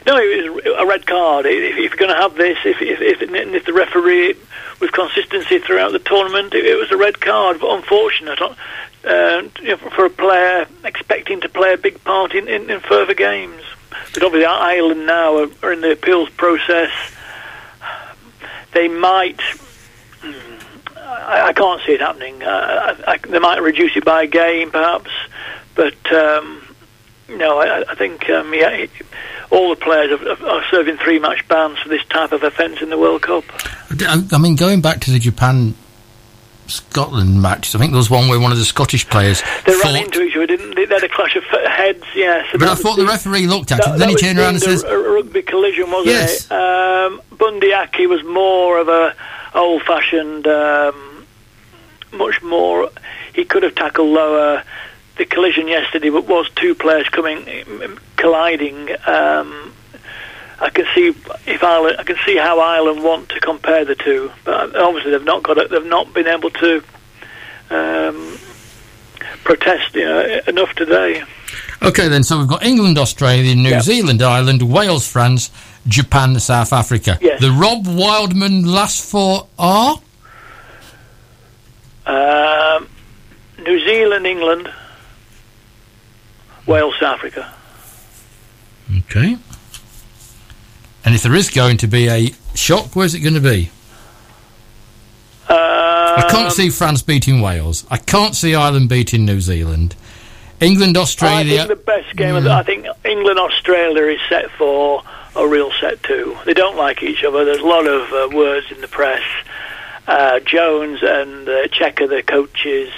no, it was a red card. If, if you're going to have this, if if, if if the referee with consistency throughout the tournament, it, it was a red card. But unfortunate uh, you know, for a player expecting to play a big part in, in, in further games. But obviously, Ireland now are, are in the appeals process. They might. I, I can't see it happening. Uh, I, I, they might reduce it by a game, perhaps. But um, no, I, I think um, yeah, it, all the players are, are serving three-match bans for this type of offence in the World Cup. I I mean, going back to the Japan Scotland match, I think there was one where one of the Scottish players They fought. ran into each other, didn't they? They had a clash of heads, yes. but I thought the referee looked at it, then he turned around and says, a, a rugby collision, wasn't Yes. it? Um, Bundee Aki was more of a old-fashioned, um, much more. He could have tackled lower. The collision yesterday but was two players coming colliding. Um, I can see if Ireland, I can see how Ireland want to compare the two, but obviously they've not got it. They've not been able to um, protest you know, enough today. Okay, then, so we've got England, Australia, New Yeah. Zealand, Ireland, Wales, France, Japan, South Africa. Yes. The Rob Wildman last four are? Um, New Zealand, England, Wales, Africa. Okay. And if there is going to be a shock, where's it going to be? I Um, can't see France beating Wales. I can't see Ireland beating New Zealand. England, I Australia. think the best game of the, I think England Australia is set for a real set two. They don't like each other. There's a lot of uh, words in the press. Uh, Jones and uh, Cheika, the coaches.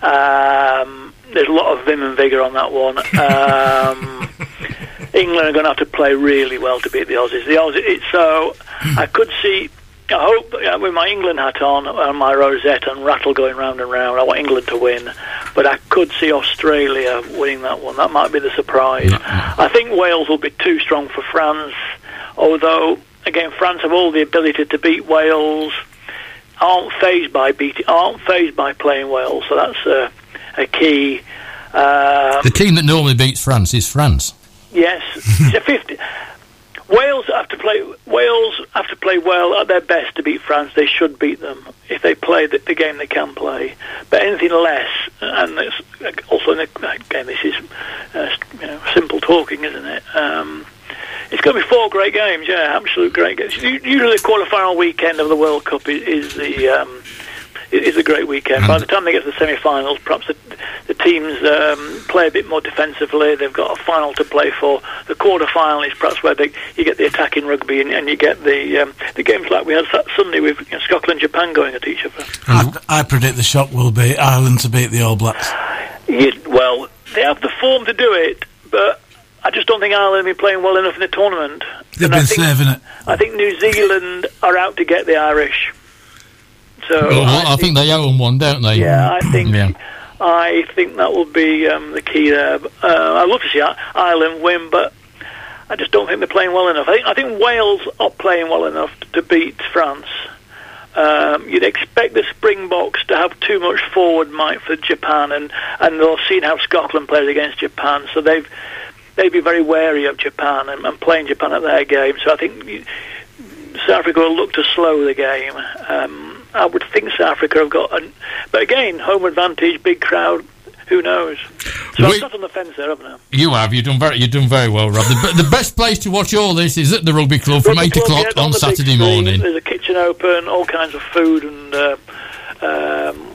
Um, there's a lot of vim and vigour on that one. Um, England are going to have to play really well to beat the Aussies. The Aussies. So I could see. I hope yeah, with my England hat on and my rosette and rattle going round and round. I want England to win, but I could see Australia winning that one. That might be the surprise. I think Wales will be too strong for France. Although again, France have all the ability to beat Wales. Aren't fazed by beating. Aren't fazed by playing Wales. So that's a, a key. Um, the team that normally beats France is France. Yes, it's a fifty. Wales have to play. Wales have to play well at their best to beat France. They should beat them if they play the, the game they can play. But anything less, and it's also again, this is uh, you know, simple talking, isn't it? Um, it's going to be four great games. Yeah, absolute great games. Usually, the quarter-final weekend of the World Cup is, is the um, is a great weekend. By the time they get to the semi-finals, perhaps the, the teams um, play a bit more defensively. They've got a final to play for. The quarter-final is perhaps where they, you get the attacking rugby and, and you get the um, the games like we had Sunday with you know, Scotland, Japan going at each other. I, I predict the shock will be Ireland to beat the All Blacks. You, well, they have the form to do it, but I just don't think Ireland have been playing well enough in the tournament. They've And I been think- saving it. I think New Zealand are out to get the Irish. So well, I, I think, they own one, don't they? Yeah, I think. Yeah. I think that will be um, the key there. Uh, I'd love to see Ireland win, but I just don't think they're playing well enough. I think, I think Wales are playing well enough to beat France. Um, you'd expect the Springboks to have too much forward might for Japan, and and they'll seen how Scotland plays against Japan, so they've they'd be very wary of Japan and, and playing Japan at their game. So I think South Africa will look to slow the game. Um, I would think South Africa have got, an, but again, home advantage, big crowd. Who knows? So we, I've sat on the fence there, haven't I? You have. You've done very. You've done very well, Rob. The, the best place to watch all this is at the rugby club rugby from eight club, o'clock yeah, on, on Saturday morning. There's a kitchen open, all kinds of food and uh, um,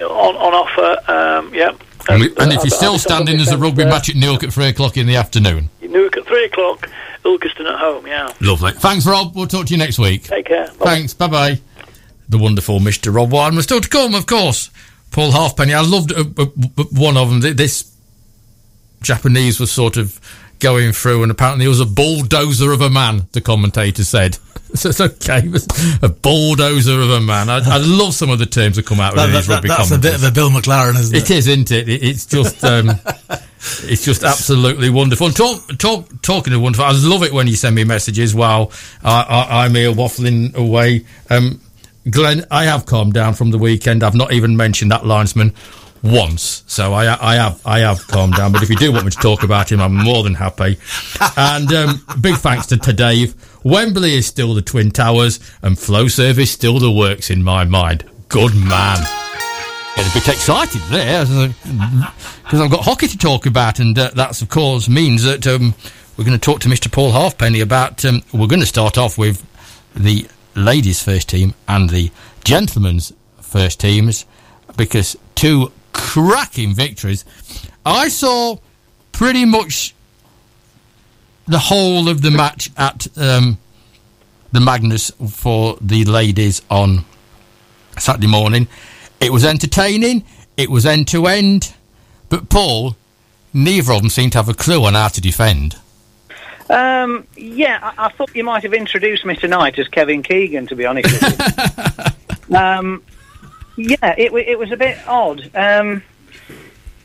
on, on offer. Um, yeah. And, and if you're still standing, there's a rugby match at Newark at three o'clock in the afternoon. Newark at three o'clock, Ilkeston at home. Yeah. Lovely. Thanks, Rob. We'll talk to you next week. Take care. Bye. Thanks. Bye bye. The wonderful Mr. Rob was still to come, of course. Paul Halfpenny. I loved uh, uh, one of them. This Japanese was sort of going through, and apparently he was a bulldozer of a man. The commentator said. so it's okay. a bulldozer of a man. I, I, love some of the terms that come out with these rugby That's a bit of a Bill McLaren, isn't it? It is, isn't it? It's just, um, it's just absolutely wonderful. And talk, talk, talking of wonderful, I love it when you send me messages while I, am here waffling away. Um, Glenn, I have calmed down from the weekend. I've not even mentioned that linesman once, so I, I have I have calmed down. But if you do want me to talk about him, I'm more than happy. And um, big thanks to, to Dave. Wembley is still the Twin Towers, and Flowserve still the works in my mind. Good man. Get a bit excited there because I've got hockey to talk about, and uh, that's of course means that um, we're going to talk to Mr. Paul Halfpenny about. Um, we're going to start off with the ladies' first team and the gentlemen's first teams because two cracking victories. I saw pretty much the whole of the match at um, the Magnus for the ladies on Saturday morning. It was entertaining, it was end to end, but Paul, neither of them seemed to have a clue on how to defend. Um, yeah, I, I, thought you might have introduced me tonight as Kevin Keegan, to be honest with you. um, yeah, it, it, was a bit odd. Um,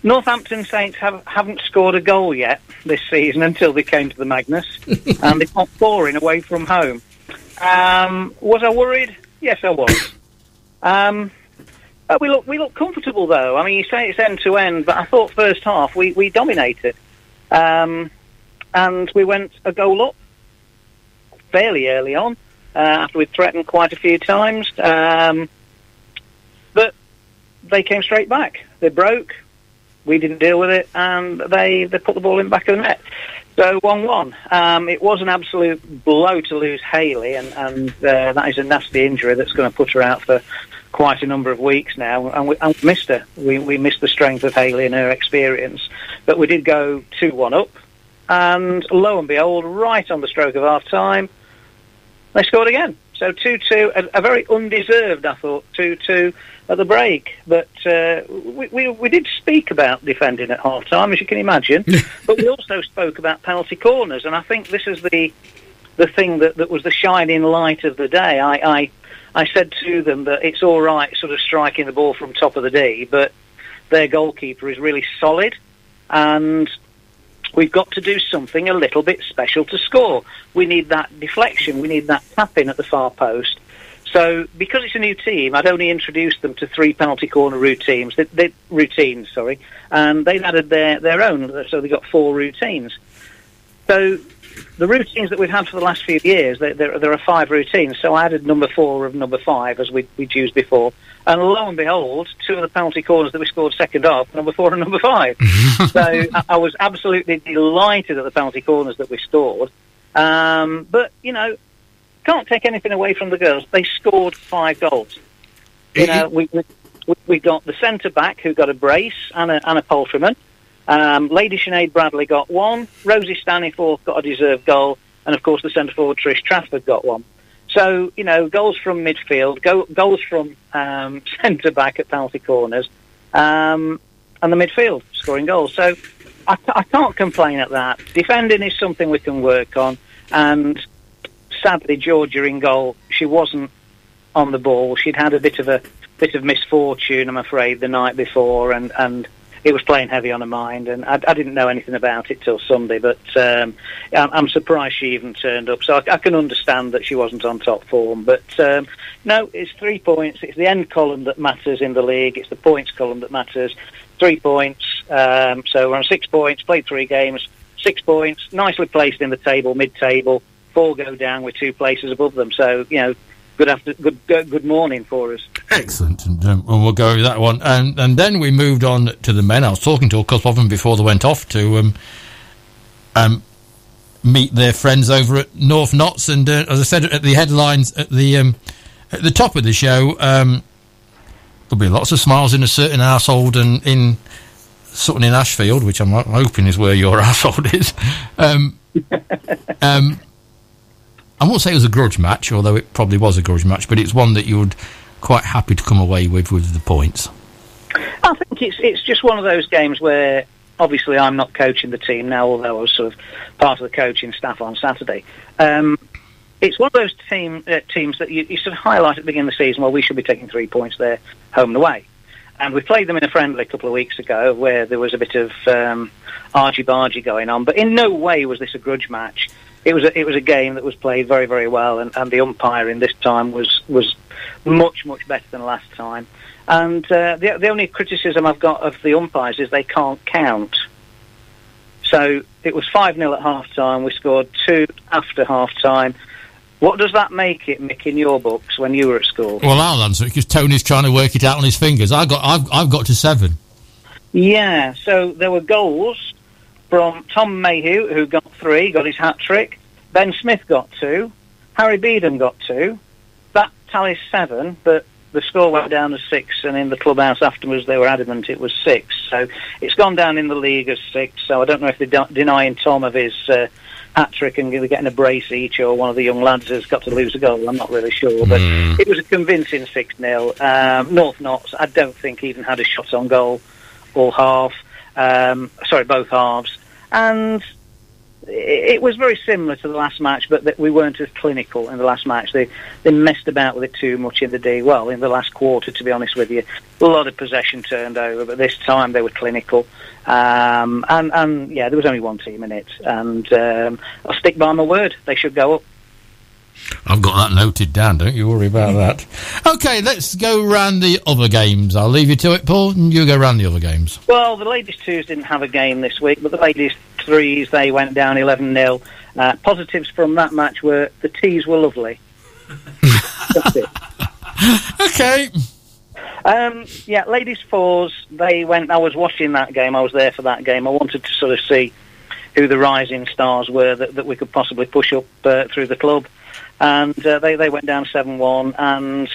Northampton Saints have, haven't scored a goal yet this season until they came to the Magnus, and they've got four in away from home. Um, was I worried? Yes, I was. Um, we look we look comfortable though. I mean, you say it's end to end, but I thought first half we we dominated. Um, and we went a goal up fairly early on uh, after we'd threatened quite a few times. Um, but they came straight back. They broke. We didn't deal with it, and they, they put the ball in the back of the net. So 1 1. Um, it was an absolute blow to lose Haley, and, and uh, that is a nasty injury that's going to put her out for quite a number of weeks now. And we, and we missed her. We, we missed the strength of Haley and her experience. But we did go 2 1 up. And lo and behold, right on the stroke of half time, they scored again. So 2 2, a, a, very undeserved, I thought, 2 2 at the break. But uh, we, we, we, did speak about defending at half time, as you can imagine. but we also spoke about penalty corners. And I think this is the the thing that, that was the shining light of the day. I, I, I said to them that it's all right sort of striking the ball from top of the D, but their goalkeeper is really solid. And We've got to do something a little bit special to score. We need that deflection. We need that tapping at the far post. So, because it's a new team, I'd only introduced them to three penalty corner routines. They, they, routines, sorry, and they've added their their own. So they've got four routines. So, the routines that we've had for the last few years, there, there, there are five routines. So I added number four of number five as we we'd used before. And lo and behold, two of the penalty corners that we scored second half, number four and number five. so I, I, was absolutely delighted at the penalty corners that we scored. Um, but, you know, can't take anything away from the girls. They scored five goals. You know, we, we, we got the centre back who got a brace, and a, and a Poultryman. Um, Lady Sinead Bradley got one. Rosie Staniforth got a deserved goal. And, of course, the centre forward Trish Trafford got one. So, you know, goals from midfield, go, goals from um, centre back at penalty corners, um, and the midfield scoring goals. So I, I can't complain at that. Defending is something we can work on, and sadly, Georgia in goal, she wasn't on the ball. She'd had a bit of a bit of misfortune, I'm afraid, the night before, and and it was playing heavy on her mind. And I, I didn't know anything about it till Sunday, but um, I'm, I'm surprised she even turned up. So I, I can understand that she wasn't on top form. But um, no, it's three points. It's the end column that matters in the league. It's the points column that matters. Three points. Um, so we're on six points. Played three games. Six points. Nicely placed in the table, mid-table. Four go down with two places above them. So you know good after good good morning for us. Excellent, and, um, we'll go with that one. And and then we moved on to the men. I was talking to a couple of them before they went off to um, um, meet their friends over at North Notts. And uh, as I said at the headlines at the um, at the top of the show, um, there'll be lots of smiles in a certain household and in Sutton in Ashfield, which I'm hoping is where your household is. Um, um, I won't say it was a grudge match, although it probably was a grudge match, but it's one that you would quite happy to come away with with the points. I think it's it's just one of those games where obviously I'm not coaching the team now, although I was sort of part of the coaching staff on Saturday. Um, it's one of those team uh, teams that you, you, sort of highlight at the beginning of the season. Well, we should be taking three points there, home and away. And we played them in a friendly a couple of weeks ago, where there was a bit of um, argy bargy going on. But in no way was this a grudge match it was a, it was a game that was played very very well, and, and the umpiring this time was was much much better than last time. And uh, the the only criticism I've got of the umpires is they can't count. So it was five 0 at half time. We scored two after half time. What does that make it, Mick, in your books when you were at school? Well, I'll answer it because Tony's trying to work it out on his fingers. I got I've I've got to seven. Yeah, so there were goals from Tom Mayhew, who got three, got his hat trick. Ben Smith got two. Harry Beedham got two. That tallies seven, but the score went down to six, and in the clubhouse afterwards they were adamant it was six. So it's gone down in the league as six. So I don't know if they're denying Tom of his uh, hat trick and getting a brace each, or one of the young lads has got to lose a goal. I'm not really sure, but mm. it was a convincing six 0 um, North Notts, I don't think even had a shot on goal all half. Um, sorry, both halves and it was very similar to the last match, but we weren't as clinical in the last match. They they messed about with it too much in the day. Well, in the last quarter, to be honest with you, a lot of possession turned over, but this time they were clinical. Um, and and yeah, there was only one team in it, and um, I'll stick by my word. They should go up. I've got that noted down. Don't you worry about that. Okay, let's go round the other games. I'll leave you to it, Paul, and you go round the other games. Well, the ladies twos didn't have a game this week, but the ladies threes they went down eleven 0 uh, Positives from that match were the teas were lovely. okay. Um, yeah, ladies fours. They went. I was watching that game. I was there for that game. I wanted to sort of see who the rising stars were that, that we could possibly push up uh, through the club and uh, they they went down seven one. And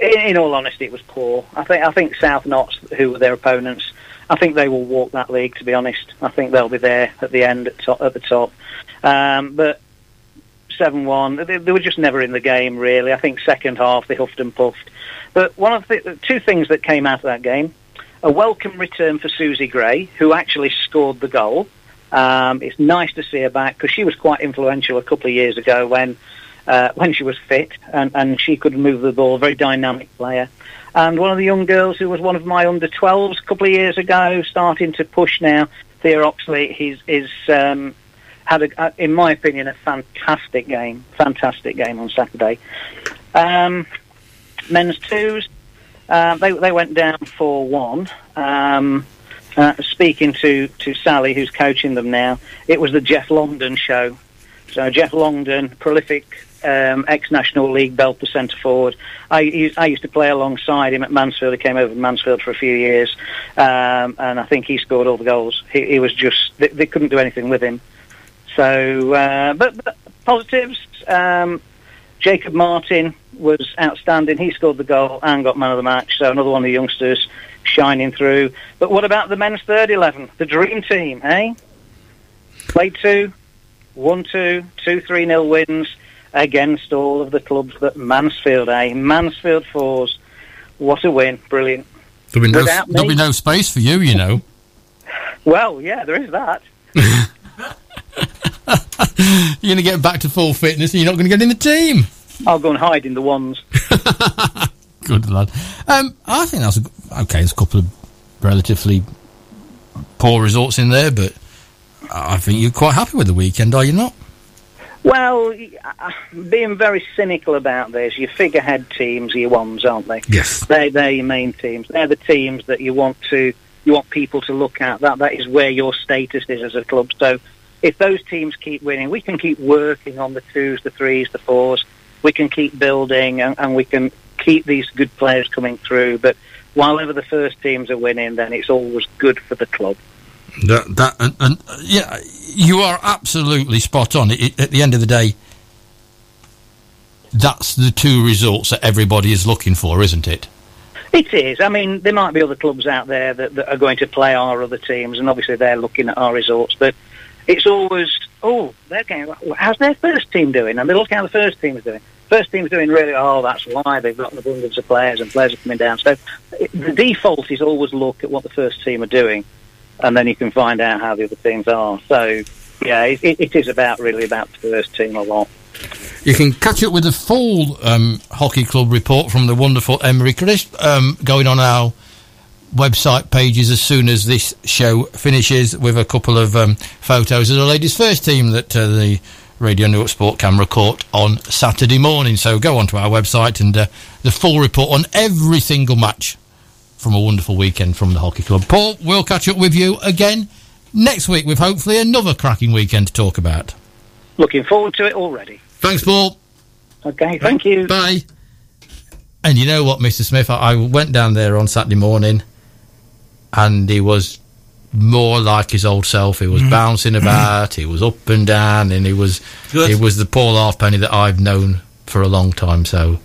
in, in, all honesty, it was poor. I think I think South Notts, who were their opponents, I think they will walk that league. To be honest, I think they'll be there at the end at, top, at the top. Um, but seven one, they, they, were just never in the game really. I think second half they huffed and puffed. But one of the two things that came out of that game. A welcome return for Susie Gray, who actually scored the goal. Um, it's nice to see her back because she was quite influential a couple of years ago when uh, when she was fit and, and she could move the ball. Very dynamic player. And one of the young girls who was one of my under 12s a couple of years ago, starting to push now, Thea Oxley, he's, um, had, a, in my opinion, a fantastic game. Fantastic game on Saturday. Um, men's twos, uh, they, they went down 4 1. Um, uh, speaking to, to Sally, who's coaching them now, it was the Jeff Longdon show. So Jeff Longdon, prolific um, ex-National League Belper centre forward. I, I used to play alongside him at Mansfield. He came over to Mansfield for a few years, um, and I think he scored all the goals. He, he was just they, they, couldn't do anything with him. So, uh, but, but, positives. Um, Jacob Martin was outstanding. He scored the goal and got man of the match. So another one of the youngsters shining through. But what about the men's third eleven, the dream team? Eh? Played two, one two, two three nil wins against all of the clubs that Mansfield. Eh? Mansfield fours. What a win! Brilliant. There'll be no, there'll be no space for you, you know. well, yeah, there is that. you're going to get back to full fitness and you're not going to get in the team. I'll go and hide in the ones. Good lad. Um, I think that's a, okay. There's a couple of relatively poor results in there, but I think you're quite happy with the weekend, are you not? Well, uh, being very cynical about this, your figurehead teams are your ones, aren't they? Yes. They're, they're your main teams. They're the teams that you want to you want people to look at. That that is where your status is as a club. So if those teams keep winning, we can keep working on the twos, the threes, the fours. We can keep building and, and we can keep these good players coming through. But while ever the first teams are winning, then it's always good for the club. That that and, and uh, yeah, you are absolutely spot on. It, it- at the end of the day, that's the two results that everybody is looking for, isn't it? It is. I mean, there might be other clubs out there that, that are going to play our other teams, and obviously they're looking at our results. But it's always, oh, they're. How's their first team doing? And they look how the first team is doing. First team's doing really. Oh, that's why they've got an abundance of players, and players are coming down. So it, the default is always look at what the first team are doing, and then you can find out how the other teams are. So yeah, it, it, is about really about the first team a lot. You can catch up with the full um, hockey club report from the wonderful Emery Crisp um, going on our website pages as soon as this show finishes with a couple of um, photos of the ladies' first team that uh, the Radio Newark Sport camera caught on Saturday morning. So go onto our website and uh, the full report on every single match from a wonderful weekend from the hockey club. Paul, we'll catch up with you again next week with hopefully another cracking weekend to talk about. Looking forward to it already. Thanks, Paul. Okay, thank you. Bye. And you know what, Mr. Smith? I, I went down there on Saturday morning and he was more like his old self. He was bouncing about, he was up and down, and he was Good. he was the Paul Halfpenny that I've known for a long time. So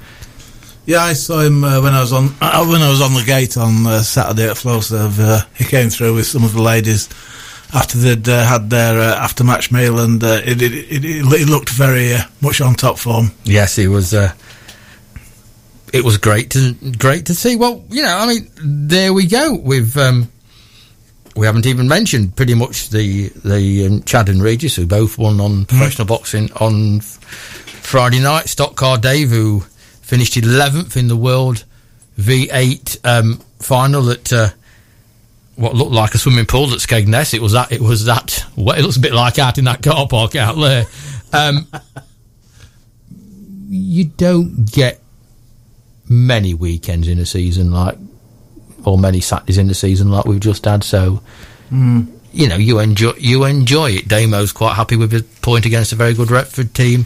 Yeah, I saw him uh, when I was on uh, when I was on the gate on uh, Saturday at Flowserve. Uh, he came through with some of the ladies after they'd uh, had their uh, after match meal, and uh, it, it, it, it looked very uh, much on top form. yes, he was. It was great to great to see. Well, you know, I mean, there we go. We've um, we haven't even mentioned pretty much the the um, Chad and Regis who both won on professional boxing on Friday night. Stock Car Dave who finished eleventh in the world V8 um, final at uh, what looked like a swimming pool at Skegness. It was that. It was that. Well, it looks a bit like out in that car park out there. Um, you don't get many weekends in a season like, or many Saturdays in the season like we've just had. So, you know, you enjoy you enjoy it. Damo's quite happy with his point against a very good Retford team.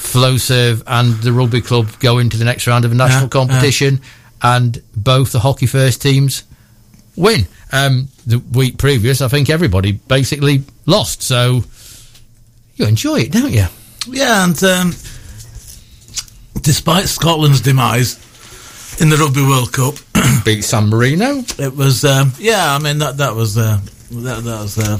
Flowserve and the rugby club go into the next round of a national Yeah, competition, and both the hockey first teams win. Um, the week previous, I think everybody basically lost. So you enjoy it, don't you? Yeah, and um, despite Scotland's demise in the Rugby World Cup, Beat San Marino. it was um, yeah. I mean that that was uh, that, that was uh,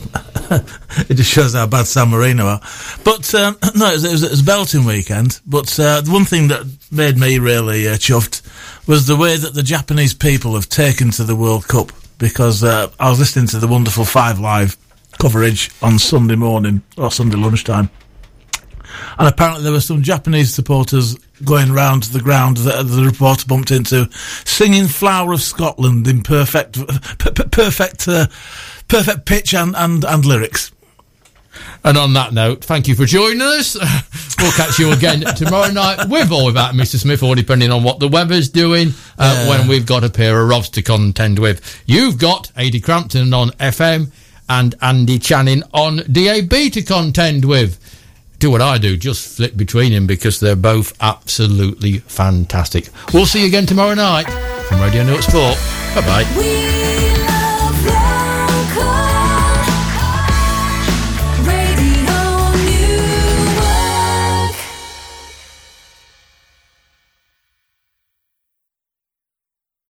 it just shows how bad San Marino are. But um, no, it was, it was, it was a belting weekend. But uh, the one thing that made me really uh, chuffed was the way that the Japanese people have taken to the World Cup. Because uh, I was listening to the wonderful Five Live coverage on Sunday morning or Sunday lunchtime, and apparently there were some Japanese supporters going round the ground that the reporter bumped into, singing "Flower of Scotland" in perfect, p- p- perfect, uh, perfect pitch and, and, and lyrics. And on that note, thank you for joining us. We'll catch you again tomorrow night with or without Mr. Smith, or depending on what the weather's doing, uh, when we've got a pair of Robs to contend with. You've got Adi Crampton on FM and Andy Channing on DAB to contend with. Do what I do, just flip between them because they're both absolutely fantastic. We'll see you again tomorrow night from Radio Newark Sport. Bye bye.